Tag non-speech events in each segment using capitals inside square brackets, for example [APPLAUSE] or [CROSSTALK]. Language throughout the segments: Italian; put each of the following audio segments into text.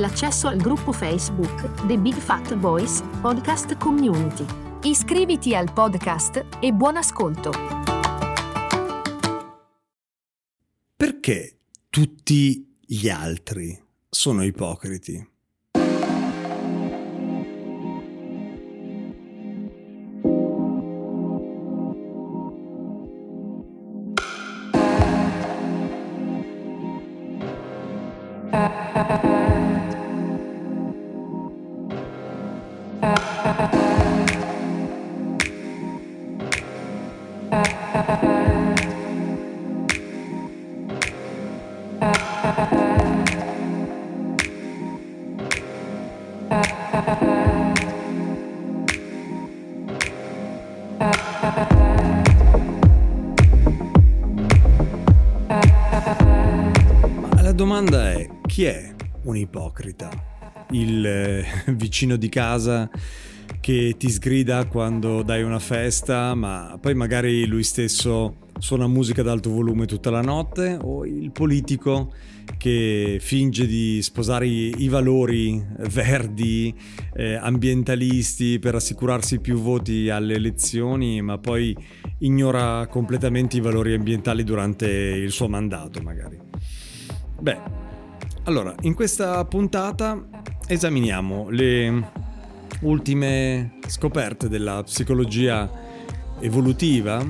l'accesso al gruppo Facebook The Big Fat Voice Podcast Community. Iscriviti al podcast e buon ascolto. Perché tutti gli altri sono ipocriti? Domanda è chi è un ipocrita? Il eh, [LAUGHS] vicino di casa che ti sgrida quando dai una festa, ma poi magari lui stesso suona musica ad alto volume tutta la notte, o il politico che finge di sposare i, valori verdi, eh, ambientalisti per assicurarsi più voti alle elezioni, ma poi ignora completamente i valori ambientali durante il suo mandato, magari. Beh, allora, in questa puntata esaminiamo le ultime scoperte della psicologia evolutiva,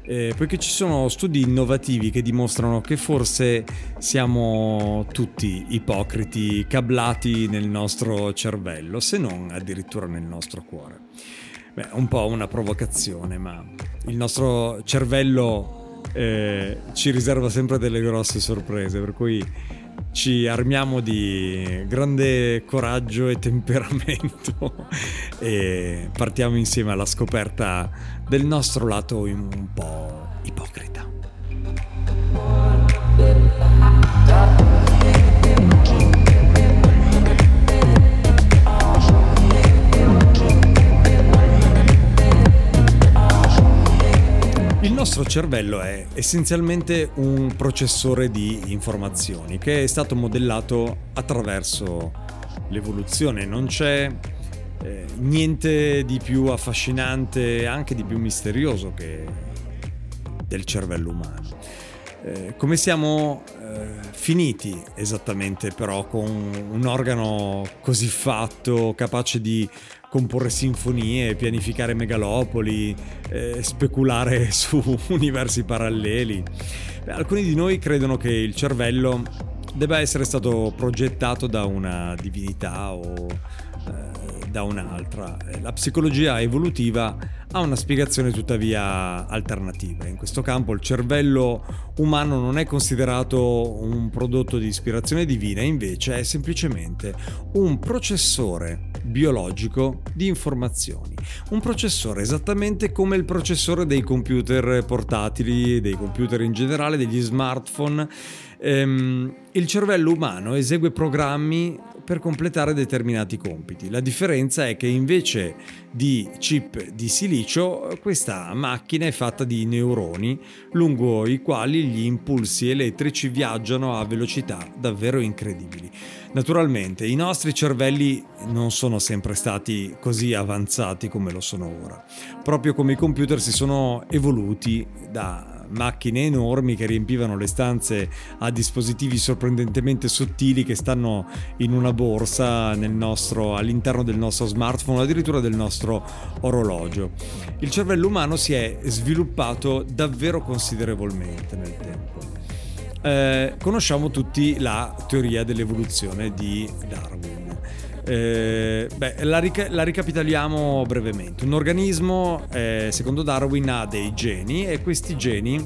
eh, poiché ci sono studi innovativi che dimostrano che forse siamo tutti ipocriti, cablati nel nostro cervello, se non addirittura nel nostro cuore. Beh, un po' una provocazione, ma il nostro cervello eh, ci riserva sempre delle grosse sorprese, per cui ci armiamo di grande coraggio e temperamento [LAUGHS] e partiamo insieme alla scoperta del nostro lato un po' ipocrita. Nostro cervello è essenzialmente un processore di informazioni che è stato modellato attraverso l'evoluzione. Non c'è eh, niente di più affascinante, anche di più misterioso che del cervello umano. Eh, come siamo eh, finiti esattamente però con un organo così fatto, capace di comporre sinfonie, pianificare megalopoli, eh, speculare [LAUGHS] su universi paralleli. Beh, alcuni di noi credono che il cervello debba essere stato progettato da una divinità o da un'altra. La psicologia evolutiva ha una spiegazione tuttavia alternativa. In questo campo il cervello umano non è considerato un prodotto di ispirazione divina, invece è semplicemente un processore biologico di informazioni. Un processore esattamente come il processore dei computer portatili, dei computer in generale, degli smartphone. Ehm, il cervello umano esegue programmi per completare determinati compiti. La differenza è che invece di chip di silicio, questa macchina è fatta di neuroni lungo i quali gli impulsi elettrici viaggiano a velocità davvero incredibili. Naturalmente i nostri cervelli non sono sempre stati così avanzati come lo sono ora. Proprio come i computer si sono evoluti da macchine enormi che riempivano le stanze a dispositivi sorprendentemente sottili che stanno in una borsa nostro, all'interno del nostro smartphone addirittura del nostro orologio. Il cervello umano si è sviluppato davvero considerevolmente nel tempo. Eh, conosciamo tutti la teoria dell'evoluzione di Darwin. Eh, beh, la, rica- la, ricapitoliamo brevemente. Un organismo, eh, secondo Darwin, ha dei geni e questi geni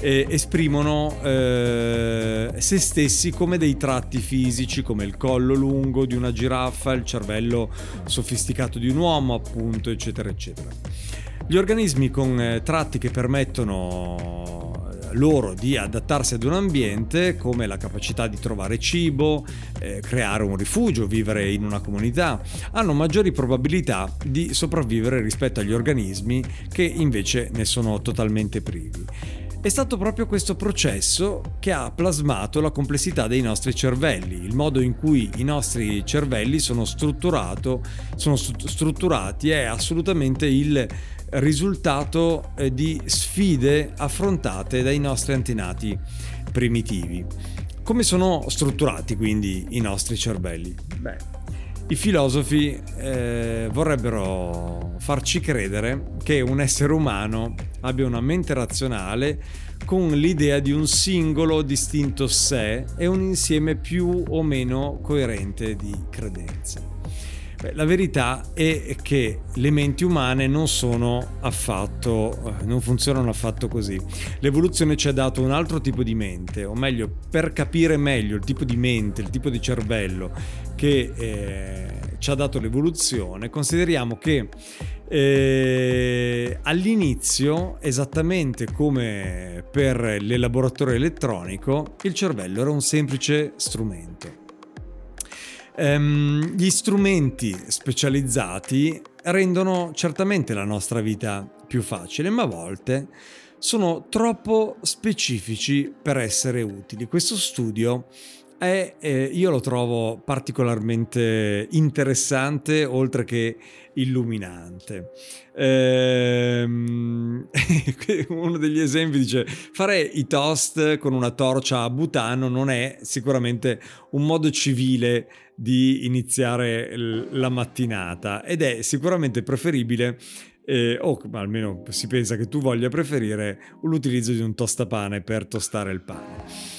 eh, esprimono eh, se stessi come dei tratti fisici, come il collo lungo di una giraffa, il cervello sofisticato di un uomo, appunto, eccetera, eccetera. Gli organismi con eh, tratti che permettono loro di adattarsi ad un ambiente, come la capacità di trovare cibo, eh, creare un rifugio, vivere in una comunità, hanno maggiori probabilità di sopravvivere rispetto agli organismi che invece ne sono totalmente privi. È stato proprio questo processo che ha plasmato la complessità dei nostri cervelli, il modo in cui i nostri cervelli sono, sono strutturati è assolutamente il risultato eh, di sfide affrontate dai nostri antenati primitivi. Come sono strutturati quindi i nostri cervelli? Beh, i filosofi eh, vorrebbero farci credere che un essere umano abbia una mente razionale con l'idea di un singolo distinto sé e un insieme più o meno coerente di credenze. La verità è che le menti umane non sono affatto, eh, non funzionano affatto così. L'evoluzione ci ha dato un altro tipo di mente, o meglio, per capire meglio il tipo di mente, il tipo di cervello che eh, ci ha dato l'evoluzione, consideriamo che eh, all'inizio, esattamente come per l'elaboratore elettronico, il cervello era un semplice strumento. Um, gli strumenti specializzati rendono certamente la nostra vita più facile, ma a volte sono troppo specifici per essere utili. Questo studio è, eh, io lo trovo particolarmente interessante oltre che illuminante. Ehm, [LAUGHS] uno degli esempi dice fare i toast con una torcia a butano non è sicuramente un modo civile di iniziare la mattinata ed è sicuramente preferibile eh, o almeno si pensa che tu voglia preferire l'utilizzo di un tostapane per tostare il pane.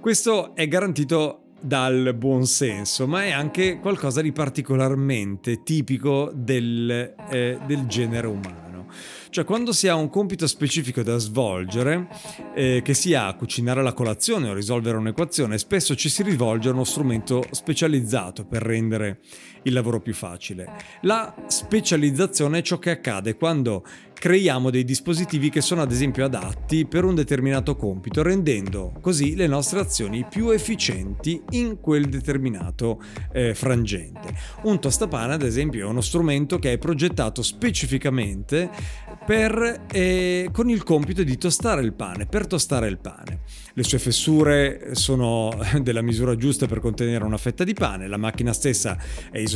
Questo è garantito dal buon senso, ma è anche qualcosa di particolarmente tipico del, eh, del genere umano. Cioè quando si ha un compito specifico da svolgere, eh, che sia cucinare la colazione o risolvere un'equazione, spesso ci si rivolge a uno strumento specializzato per rendere il lavoro più facile. La specializzazione è ciò che accade quando creiamo dei dispositivi che sono ad esempio adatti per un determinato compito, rendendo così le nostre azioni più efficienti in quel determinato eh, frangente. Un tostapane, ad esempio, è uno strumento che è progettato specificamente per, eh, con il compito di tostare il pane, per tostare il pane. Le sue fessure sono [LAUGHS] della misura giusta per contenere una fetta di pane, la macchina stessa è isolata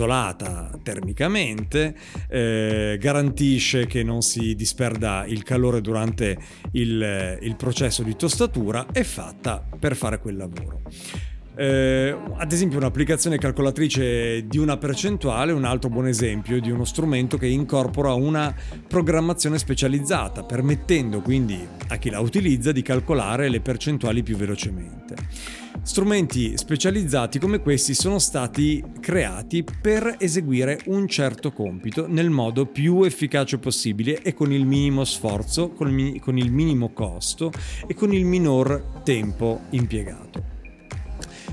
termicamente, eh, garantisce che non si disperda il calore durante il, il processo di tostatura, è fatta per fare quel lavoro. Eh, ad esempio un'applicazione calcolatrice di una percentuale è un altro buon esempio di uno strumento che incorpora una programmazione specializzata, permettendo quindi a chi la utilizza di calcolare le percentuali più velocemente. Strumenti specializzati come questi sono stati creati per eseguire un certo compito nel modo più efficace possibile e con il minimo sforzo, con il minimo costo e con il minor tempo impiegato.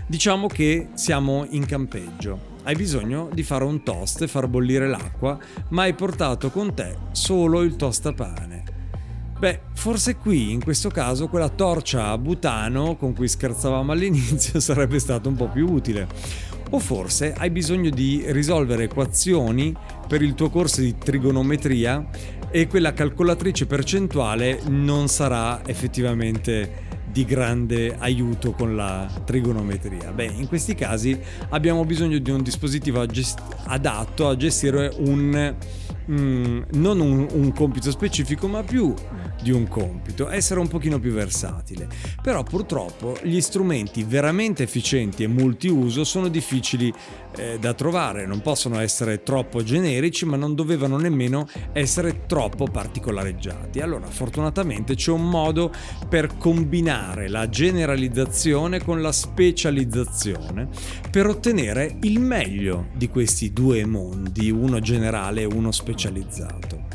Diciamo che siamo in campeggio. Hai bisogno di fare un toast e far bollire l'acqua, ma hai portato con te solo il tostapane. Beh, forse qui, in questo caso, quella torcia a butano con cui scherzavamo all'inizio [LAUGHS] sarebbe stata un po' più utile. O forse hai bisogno di risolvere equazioni per il tuo corso di trigonometria e quella calcolatrice percentuale non sarà effettivamente di grande aiuto con la trigonometria. Beh, in questi casi abbiamo bisogno di un dispositivo adatto a gestire un mm, non un, un, compito specifico, ma più di un compito, essere un pochino più versatile. Però purtroppo gli strumenti veramente efficienti e multiuso sono difficili eh, da trovare, non possono essere troppo generici, ma non dovevano nemmeno essere troppo particolareggiati. Allora, fortunatamente c'è un modo per combinare la generalizzazione con la specializzazione per ottenere il meglio di questi due mondi, uno generale e uno specializzato.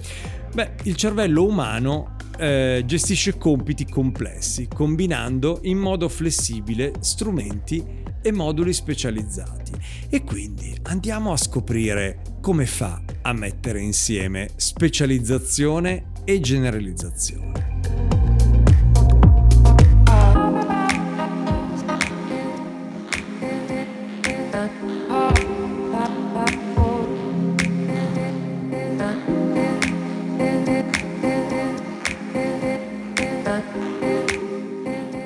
Beh, il cervello umano eh, gestisce compiti complessi, combinando in modo flessibile strumenti e moduli specializzati. E quindi andiamo a scoprire come fa a mettere insieme specializzazione e generalizzazione.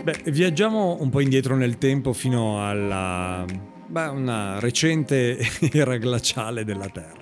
Beh, viaggiamo un po' indietro nel tempo fino alla beh, una recente [LAUGHS] era glaciale della Terra.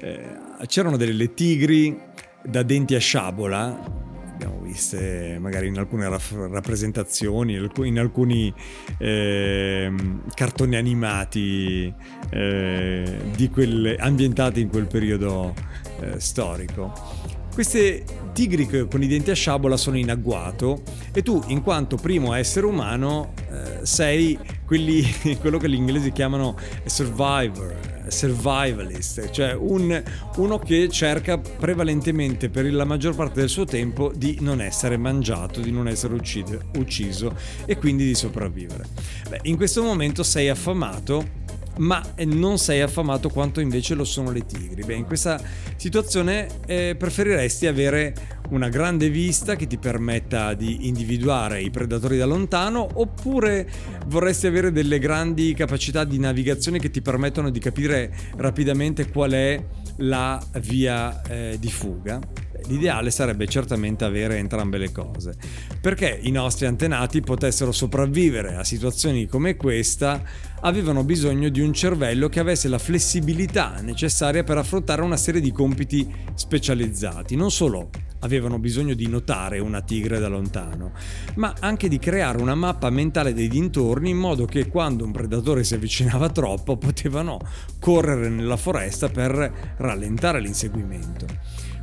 Eh, c'erano delle tigri da denti a sciabola, abbiamo viste magari in alcune rappresentazioni, in alcuni eh, cartoni animati eh, quelle, ambientati in quel periodo eh, storico. Queste tigri con i denti a sciabola sono in agguato e tu, in quanto primo essere umano, eh, sei quelli, [LAUGHS] quello che gli inglesi chiamano survivor, survivalist, cioè un, uno che cerca prevalentemente per la maggior parte del suo tempo di non essere mangiato, di non essere ucciso, ucciso e quindi di sopravvivere. Beh, in questo momento sei affamato ma non sei affamato quanto invece lo sono le tigri. Beh, in questa situazione eh, preferiresti avere una grande vista che ti permetta di individuare i predatori da lontano oppure vorresti avere delle grandi capacità di navigazione che ti permettono di capire rapidamente qual è la via eh, di fuga? L'ideale sarebbe certamente avere entrambe le cose, perché i nostri antenati potessero sopravvivere a situazioni come questa, avevano bisogno di un cervello che avesse la flessibilità necessaria per affrontare una serie di compiti specializzati, non solo avevano bisogno di notare una tigre da lontano, ma anche di creare una mappa mentale dei dintorni in modo che quando un predatore si avvicinava troppo potevano correre nella foresta per rallentare l'inseguimento.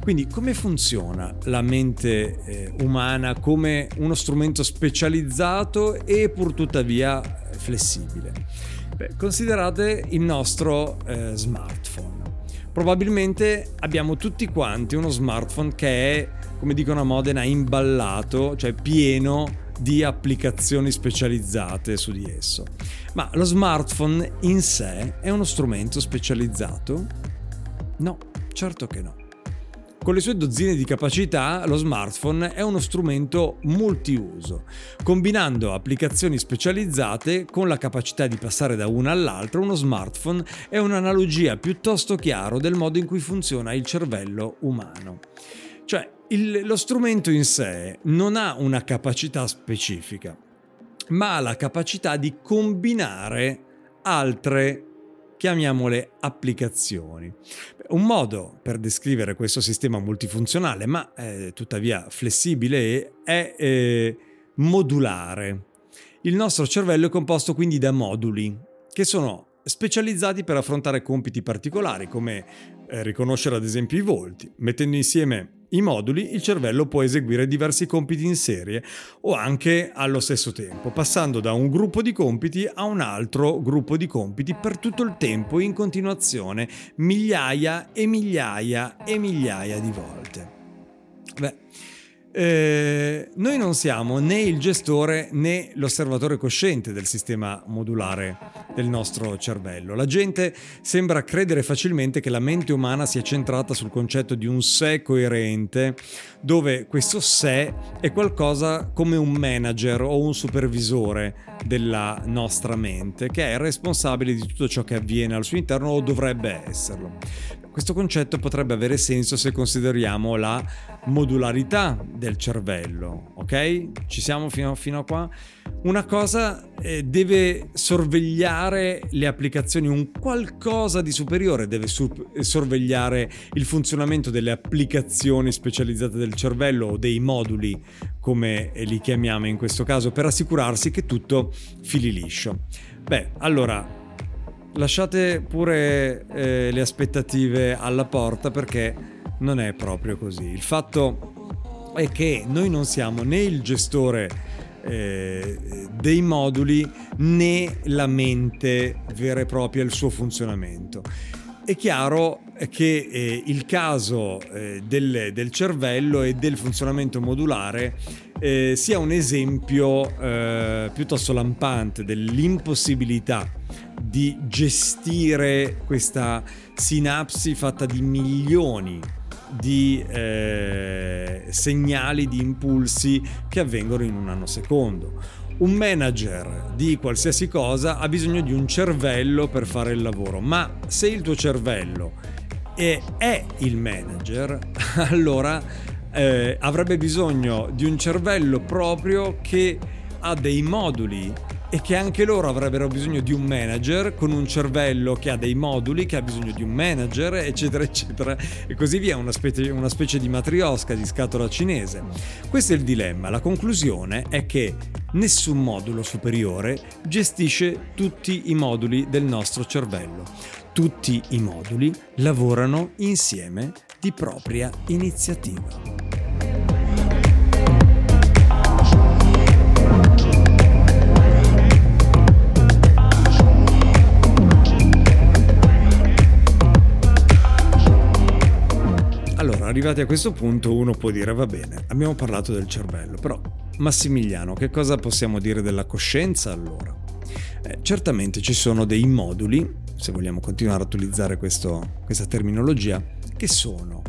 Quindi come funziona la mente eh, umana come uno strumento specializzato e pur tuttavia flessibile? Beh, considerate il nostro eh, smartphone. Probabilmente abbiamo tutti quanti uno smartphone che è, come dicono a Modena, imballato, cioè pieno di applicazioni specializzate su di esso. Ma lo smartphone in sé è uno strumento specializzato? No, certo che no. Con le sue dozzine di capacità, lo smartphone è uno strumento multiuso, combinando applicazioni specializzate con la capacità di passare da una all'altra. Uno smartphone è un'analogia piuttosto chiara del modo in cui funziona il cervello umano. Cioè, il, lo strumento in sé non ha una capacità specifica, ma ha la capacità di combinare altre chiamiamole applicazioni. Un modo per descrivere questo sistema multifunzionale, ma eh, tuttavia flessibile, è eh, modulare. Il nostro cervello è composto quindi da moduli, che sono specializzati per affrontare compiti particolari, come eh, riconoscere ad esempio i volti, mettendo insieme i moduli, il cervello può eseguire diversi compiti in serie o anche allo stesso tempo, passando da un gruppo di compiti a un altro gruppo di compiti per tutto il tempo in continuazione, migliaia e migliaia e migliaia di volte. Beh, eh, noi non siamo né il gestore né l'osservatore cosciente del sistema modulare del nostro cervello. La gente sembra credere facilmente che la mente umana sia centrata sul concetto di un sé coerente, dove questo sé è qualcosa come un manager o un supervisore della nostra mente, che è responsabile di tutto ciò che avviene al suo interno o dovrebbe esserlo. Questo concetto potrebbe avere senso se consideriamo la modularità del cervello, ok? Ci siamo fino, fino a qua? Una cosa eh, deve sorvegliare le applicazioni, un qualcosa di superiore deve sur- sorvegliare il funzionamento delle applicazioni specializzate del cervello o dei moduli, come li chiamiamo in questo caso, per assicurarsi che tutto fili liscio. Beh, allora lasciate pure eh, le aspettative alla porta perché non è proprio così. Il fatto è che noi non siamo né il gestore eh, dei moduli né la mente vera e propria, il suo funzionamento. È chiaro che eh, il caso eh, del, del, cervello e del funzionamento modulare eh, sia un esempio eh, piuttosto lampante dell'impossibilità di gestire questa sinapsi fatta di milioni di eh, segnali, di impulsi che avvengono in un nanosecondo. Un manager di qualsiasi cosa ha bisogno di un cervello per fare il lavoro, ma se il tuo cervello è, è il manager, [LAUGHS] allora eh, avrebbe bisogno di un cervello proprio che ha dei moduli e che anche loro avrebbero bisogno di un manager con un cervello che ha dei moduli, che ha bisogno di un manager, eccetera, eccetera, e così via, una specie, una specie di matriosca di scatola cinese. Questo è il dilemma. La conclusione è che nessun modulo superiore gestisce tutti i moduli del nostro cervello. Tutti i moduli lavorano insieme di propria iniziativa. arrivati a questo punto uno può dire va bene, abbiamo parlato del cervello, però Massimiliano, che cosa possiamo dire della coscienza allora? Eh, certamente ci sono dei moduli, se vogliamo continuare a utilizzare questo, questa terminologia, che sono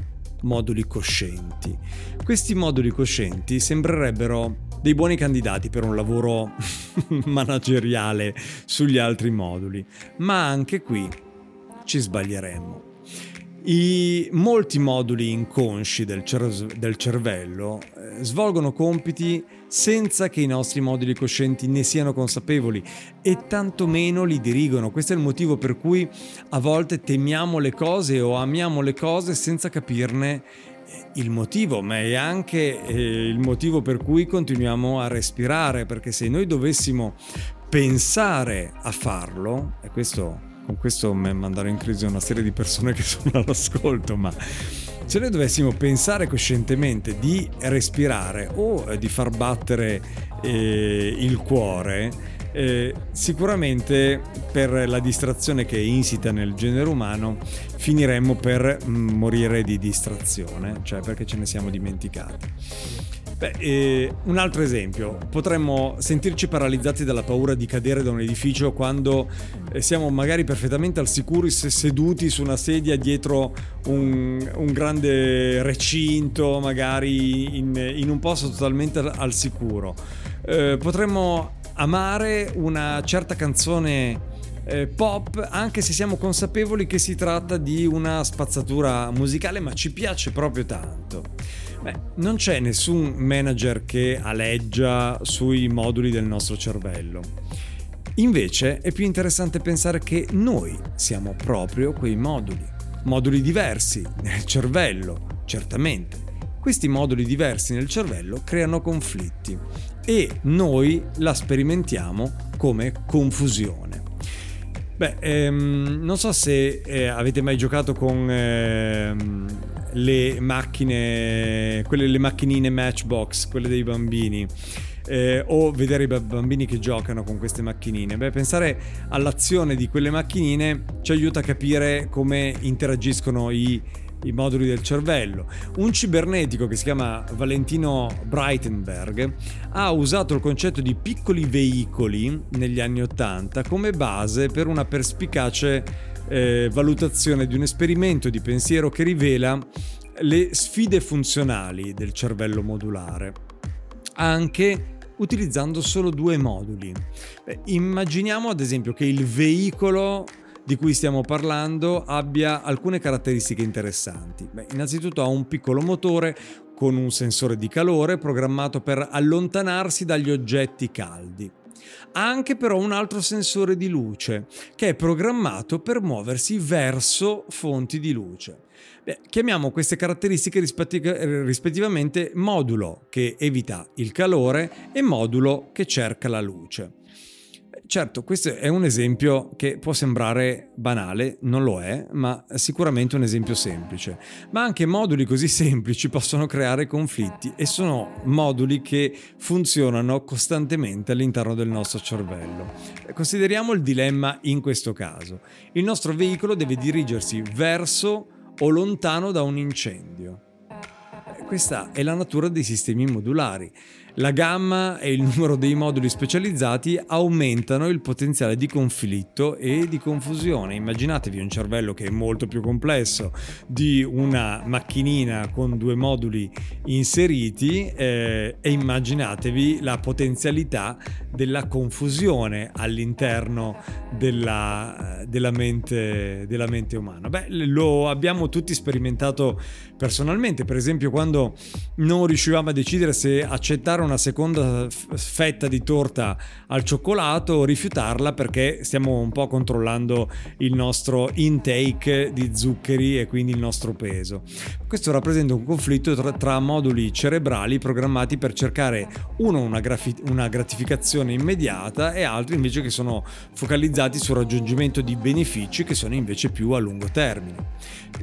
moduli coscienti. Questi moduli coscienti sembrerebbero dei buoni candidati per un lavoro [LAUGHS] manageriale sugli altri moduli, ma anche qui ci sbaglieremmo. I molti moduli inconsci del, cer- del cervello eh, svolgono compiti senza che i nostri moduli coscienti ne siano consapevoli e tantomeno li dirigono. Questo è il motivo per cui a volte temiamo le cose o amiamo le cose senza capirne eh, il motivo, ma è anche eh, il motivo per cui continuiamo a respirare, perché se noi dovessimo pensare a farlo, e questo con questo mandare in crisi una serie di persone che [LAUGHS] sono all'ascolto, ma se noi dovessimo pensare coscientemente di respirare o di far battere eh, il cuore, eh, sicuramente per la distrazione che è insita nel genere umano finiremmo per mm, morire di distrazione, cioè perché ce ne siamo dimenticati. Beh, eh, un altro esempio, potremmo sentirci paralizzati dalla paura di cadere da un edificio quando eh, siamo magari perfettamente al sicuro seduti su una sedia dietro un, un grande recinto, magari in, in, un posto totalmente al sicuro. Eh, potremmo amare una certa canzone eh, pop anche se siamo consapevoli che si tratta di una spazzatura musicale ma ci piace proprio tanto. Beh, non c'è nessun manager che aleggia sui moduli del nostro cervello. Invece è più interessante pensare che noi siamo proprio quei moduli, moduli diversi nel cervello, certamente. Questi moduli diversi nel cervello creano conflitti e noi la sperimentiamo come confusione. Beh, ehm, non so se eh, avete mai giocato con ehm, le macchine, quelle le macchinine Matchbox, quelle dei bambini. Eh, o vedere i bambini che giocano con queste macchinine. Beh, pensare all'azione di quelle macchinine ci aiuta a capire come interagiscono i, i moduli del cervello. Un cibernetico che si chiama Valentino Breitenberg ha usato il concetto di piccoli veicoli negli anni Ottanta come base per una perspicace eh, valutazione di un esperimento di pensiero che rivela le sfide funzionali del cervello modulare, anche utilizzando solo due moduli. Beh, immaginiamo ad esempio che il veicolo di cui stiamo parlando abbia alcune caratteristiche interessanti. Beh, innanzitutto ha un piccolo motore con un sensore di calore programmato per allontanarsi dagli oggetti caldi ha anche però un altro sensore di luce che è programmato per muoversi verso fonti di luce. Beh, chiamiamo queste caratteristiche rispettivamente modulo che evita il calore e modulo che cerca la luce. Certo, questo è un esempio che può sembrare banale, non lo è, ma sicuramente un esempio semplice. Ma anche moduli così [LAUGHS] semplici possono creare conflitti e sono moduli che funzionano costantemente all'interno del nostro cervello. Consideriamo il dilemma in questo caso. Il nostro veicolo deve dirigersi verso o lontano da un incendio. Questa è la natura dei sistemi modulari. La gamma e il numero dei moduli specializzati aumentano il potenziale di conflitto e di confusione. Immaginatevi un cervello che è molto più complesso di una macchinina con due moduli inseriti eh, e immaginatevi la potenzialità della confusione all'interno della, della, mente, della mente umana. Beh, lo abbiamo tutti sperimentato personalmente, per esempio quando non riuscivamo a decidere se accettare una seconda fetta di torta al cioccolato o rifiutarla perché stiamo un po' controllando il nostro intake di zuccheri e quindi il nostro peso. Questo rappresenta un conflitto tra, moduli cerebrali programmati per cercare uno una, grafi- una gratificazione immediata e altri invece che sono focalizzati sul raggiungimento di benefici che sono invece più a lungo termine.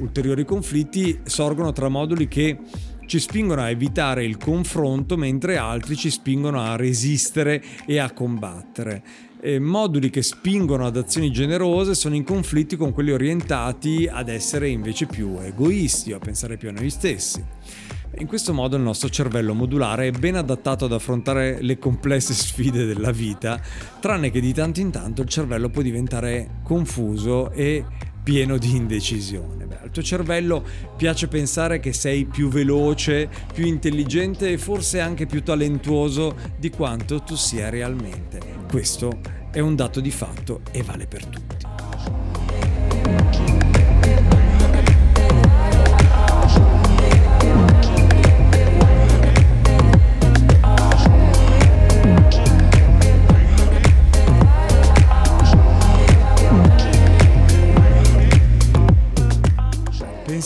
Ulteriori conflitti sorgono tra moduli che ci spingono a evitare il confronto mentre altri ci spingono a resistere e a combattere. E moduli che spingono ad azioni generose sono in conflitti con quelli orientati ad essere invece più egoisti o a pensare più a noi stessi. In questo modo il nostro cervello modulare è ben adattato ad affrontare le complesse [LAUGHS] sfide della vita, tranne che di tanto in tanto il cervello può diventare confuso e pieno di indecisione. Beh, al tuo cervello piace pensare che sei più veloce, più intelligente e forse anche più talentuoso di quanto tu sia realmente. Questo è un dato di fatto e vale per tutti.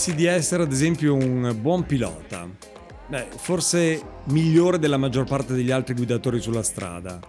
Pensi di essere ad esempio un buon pilota? Beh, forse migliore della maggior parte degli altri guidatori sulla strada.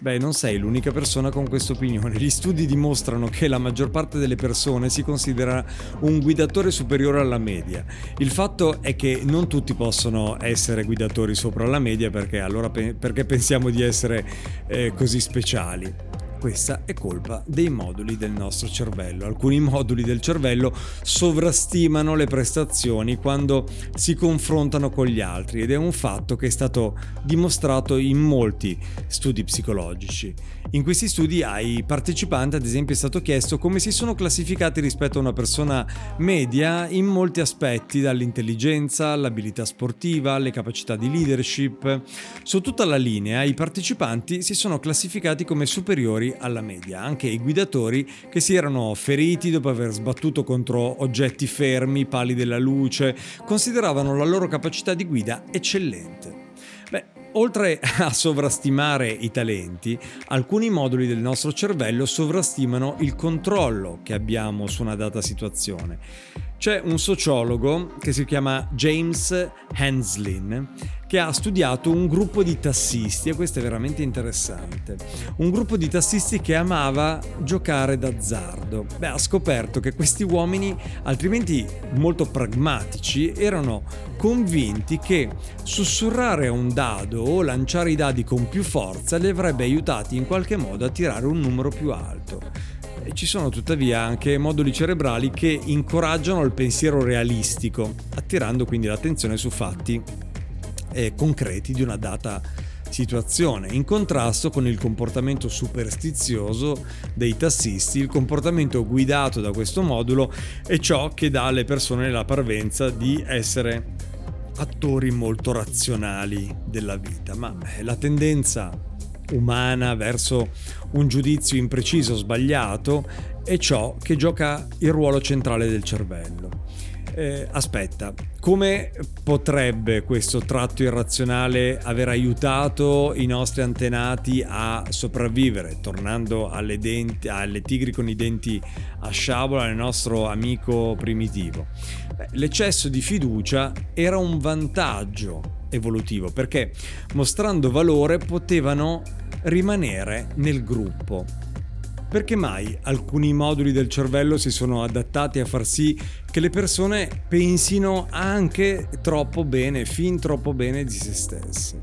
Beh, non sei l'unica persona con questa opinione. Gli studi dimostrano che la maggior parte delle persone si considera un guidatore superiore alla media. Il fatto è che non tutti possono essere guidatori sopra la media perché allora perché pensiamo di essere eh, così speciali. Questa è colpa dei moduli del nostro cervello. Alcuni moduli del cervello sovrastimano le prestazioni quando si confrontano con gli altri ed è un fatto che è stato dimostrato in molti studi psicologici. In questi studi ai partecipanti ad esempio è stato chiesto come si sono classificati rispetto a una persona media in molti aspetti, dall'intelligenza all'abilità sportiva, alle capacità di leadership. Su tutta la linea i partecipanti si sono classificati come superiori alla media, anche i guidatori che si erano feriti dopo aver sbattuto contro oggetti fermi, pali della luce, consideravano la loro capacità di guida eccellente. Beh, oltre a sovrastimare i talenti, alcuni moduli del nostro cervello sovrastimano il controllo che abbiamo su una data situazione. C'è un sociologo che si chiama James Henslin che ha studiato un gruppo di tassisti e questo è veramente interessante. Un gruppo di tassisti che amava giocare d'azzardo. Beh, ha scoperto che questi uomini, altrimenti molto pragmatici, erano convinti che sussurrare a un dado o lanciare i dadi con più forza li avrebbe aiutati in qualche modo a tirare un numero più alto. Ci sono tuttavia anche moduli cerebrali che incoraggiano il pensiero realistico, attirando quindi l'attenzione su fatti eh, concreti di una data situazione, in contrasto con il comportamento superstizioso dei tassisti, il comportamento guidato da questo modulo è ciò che dà alle persone la parvenza di essere attori molto razionali della vita, ma eh, la tendenza umana verso un giudizio impreciso, sbagliato, è ciò che gioca il ruolo centrale del cervello. Eh, aspetta, come potrebbe questo tratto irrazionale aver aiutato i nostri antenati a sopravvivere? Tornando alle, denti, alle tigri con i denti a sciabola, al nostro amico primitivo. Beh, l'eccesso di fiducia era un vantaggio evolutivo perché mostrando valore potevano rimanere nel gruppo. Perché mai alcuni moduli del cervello si sono adattati a far sì che le persone pensino anche troppo bene, fin troppo bene di se stessi?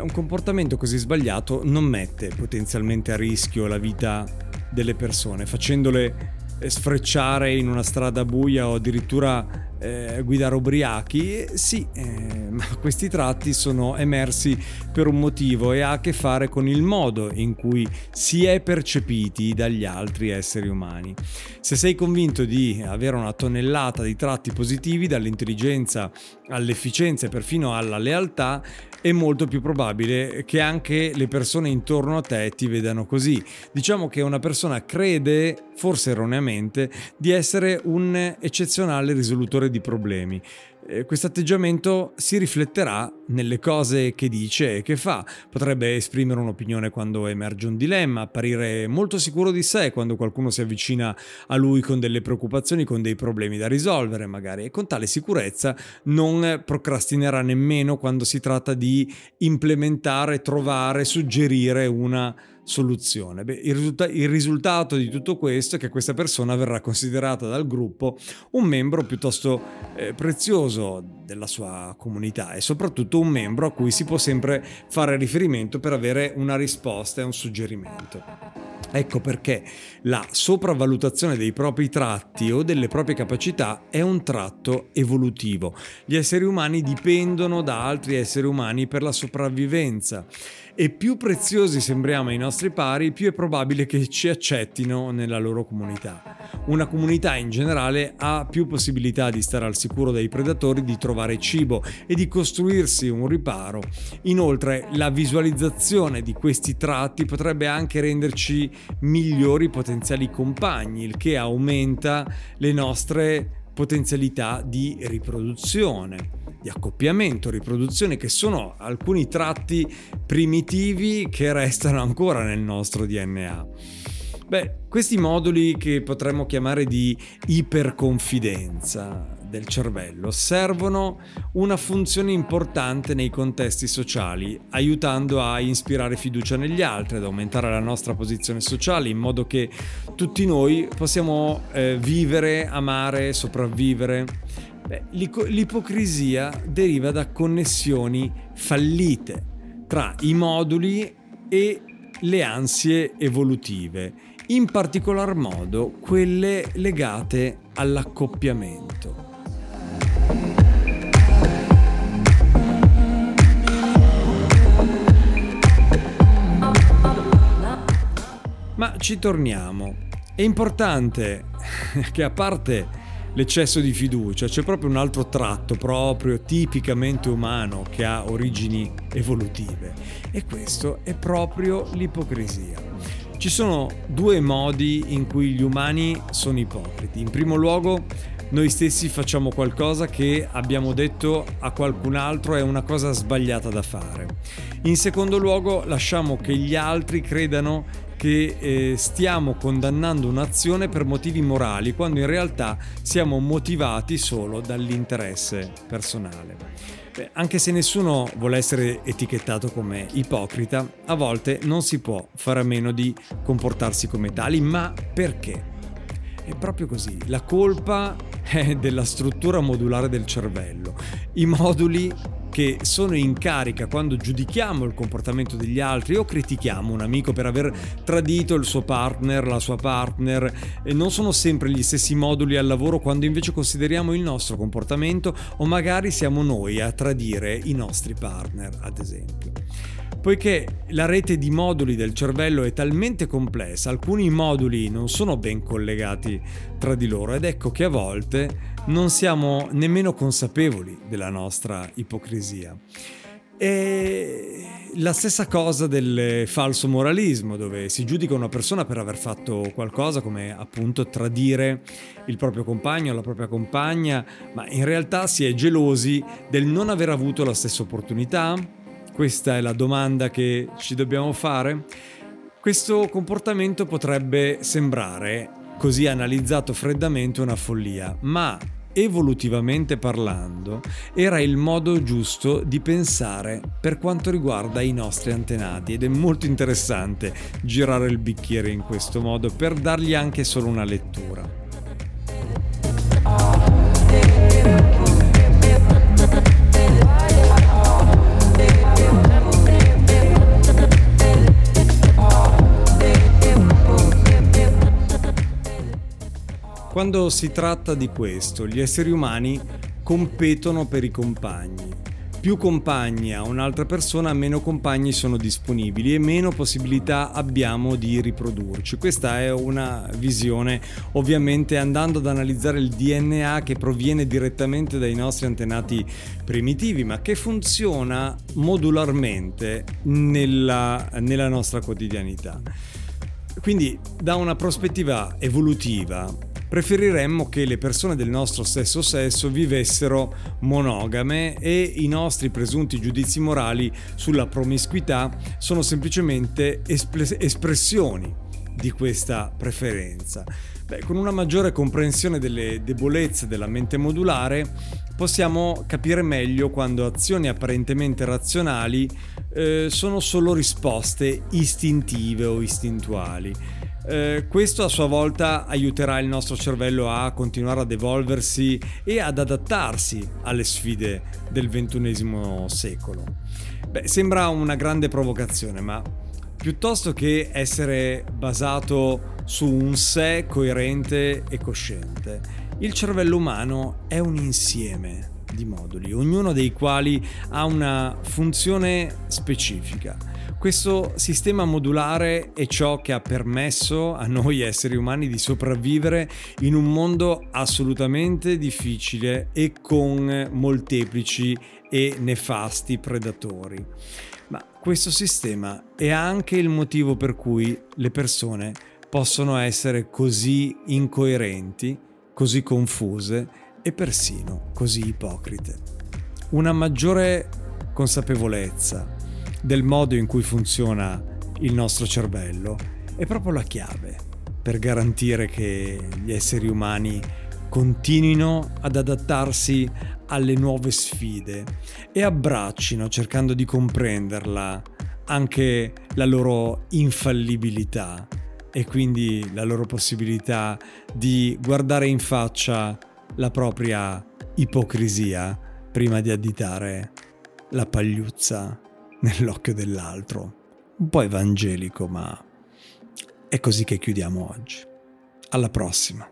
Un comportamento così sbagliato non mette potenzialmente a rischio la vita delle persone, facendole sfrecciare in una strada buia o addirittura eh, guidare ubriachi, sì, eh, ma [LAUGHS] questi tratti sono emersi per un motivo e ha a che fare con il modo in cui si è percepiti dagli altri esseri umani. Se sei convinto di avere una tonnellata di tratti positivi, dall'intelligenza all'efficienza e perfino alla lealtà, è molto più probabile che anche le persone intorno a te ti vedano così. Diciamo che una persona crede, forse erroneamente, di essere un eccezionale risolutore di problemi. Eh, questo atteggiamento si rifletterà nelle cose che dice e che fa. Potrebbe esprimere un'opinione quando emerge un dilemma, apparire molto sicuro di sé quando qualcuno si avvicina a lui con delle preoccupazioni, con dei problemi da risolvere magari e con tale sicurezza non procrastinerà nemmeno quando si tratta di implementare, trovare, suggerire una soluzione. Beh, il, risulta- il, risultato di tutto questo è che questa persona verrà considerata dal gruppo un membro piuttosto eh, prezioso della sua comunità e soprattutto un membro a cui si può sempre fare riferimento per avere una risposta e un suggerimento. Ecco perché la sopravvalutazione dei propri tratti o delle proprie capacità è un tratto evolutivo. Gli esseri umani dipendono da altri esseri umani per la sopravvivenza e più preziosi sembriamo ai nostri pari, più è probabile che ci accettino nella loro comunità. Una comunità in generale ha più possibilità di stare al sicuro dai predatori, di trovare cibo e di costruirsi un riparo. Inoltre, la visualizzazione di questi tratti potrebbe anche renderci migliori potenziali compagni, il che aumenta le nostre potenzialità di riproduzione di accoppiamento, riproduzione, che sono alcuni tratti primitivi che restano ancora nel nostro DNA. Beh, questi moduli che potremmo chiamare di iperconfidenza del cervello servono una funzione importante nei contesti sociali, aiutando a ispirare fiducia negli altri, ad aumentare la nostra posizione sociale, in modo che tutti noi possiamo eh, vivere, amare, sopravvivere Beh, l'ipocrisia deriva da connessioni fallite tra i moduli e le ansie evolutive, in particolar modo quelle legate all'accoppiamento. Ma ci torniamo. È importante [LAUGHS] che a parte l'eccesso di fiducia, c'è proprio un altro tratto proprio tipicamente umano che ha origini evolutive e questo è proprio l'ipocrisia. Ci sono due modi in cui gli umani sono ipocriti. In primo luogo, noi stessi facciamo qualcosa che abbiamo detto a qualcun altro è una cosa sbagliata da fare. In secondo luogo, lasciamo che gli altri credano che eh, stiamo condannando un'azione per motivi morali, quando in realtà siamo motivati solo dall'interesse personale. Beh, anche se nessuno vuole essere etichettato come ipocrita, a volte non si può fare a meno di comportarsi come tali, ma perché? È proprio così, la colpa è della struttura modulare del cervello. I moduli che sono in carica quando giudichiamo il comportamento degli altri o critichiamo un amico per aver tradito il suo partner, la sua partner, e non sono sempre gli stessi moduli al lavoro quando invece consideriamo il nostro comportamento o magari siamo noi a tradire i nostri partner, ad esempio. Poiché la rete di moduli del cervello è talmente complessa, alcuni moduli non sono ben collegati tra di loro ed ecco che a volte non siamo nemmeno consapevoli della nostra ipocrisia. E la stessa cosa del falso moralismo, dove si giudica una persona per aver fatto qualcosa come appunto tradire il proprio compagno la propria compagna, ma in realtà si è gelosi del non aver avuto la stessa opportunità? Questa è la domanda che ci dobbiamo fare. Questo comportamento potrebbe sembrare così analizzato freddamente una follia, ma evolutivamente parlando era il modo giusto di pensare per quanto riguarda i nostri antenati ed è molto interessante girare il bicchiere in questo modo per dargli anche solo una lettura. Quando si tratta di questo, gli esseri umani competono per i compagni più compagni ha un'altra persona, meno compagni sono disponibili e meno possibilità abbiamo di riprodurci. Questa è una visione, ovviamente andando ad analizzare il DNA che proviene direttamente dai nostri antenati primitivi, ma che funziona modularmente nella, nella nostra quotidianità. Quindi da una prospettiva evolutiva preferiremmo che le persone del nostro stesso sesso vivessero monogame e i nostri presunti giudizi morali sulla promiscuità sono semplicemente espressioni di questa preferenza. Beh, con una maggiore comprensione delle debolezze della mente modulare possiamo capire meglio quando azioni apparentemente razionali eh, sono solo risposte istintive o istintuali eh, questo a sua volta aiuterà il nostro cervello a continuare ad evolversi e ad adattarsi alle sfide del XXI secolo. Beh, sembra una grande provocazione, ma piuttosto che essere basato su un sé coerente e cosciente, il cervello umano è un insieme di moduli, ognuno dei quali ha una funzione specifica questo sistema modulare è ciò che ha permesso a noi esseri umani di sopravvivere in un mondo assolutamente difficile e con molteplici e nefasti predatori. Ma questo sistema è anche il motivo per cui le persone possono essere così incoerenti, così confuse e persino così ipocrite. Una maggiore consapevolezza del modo in cui funziona il nostro cervello. È proprio la chiave per garantire che gli esseri umani continuino ad adattarsi alle nuove sfide e abbraccino, cercando di comprenderla, anche la loro infallibilità e quindi la loro possibilità di guardare in faccia la propria ipocrisia prima di additare la pagliuzza nell'occhio dell'altro. Un po' evangelico, ma è così che chiudiamo oggi. Alla prossima.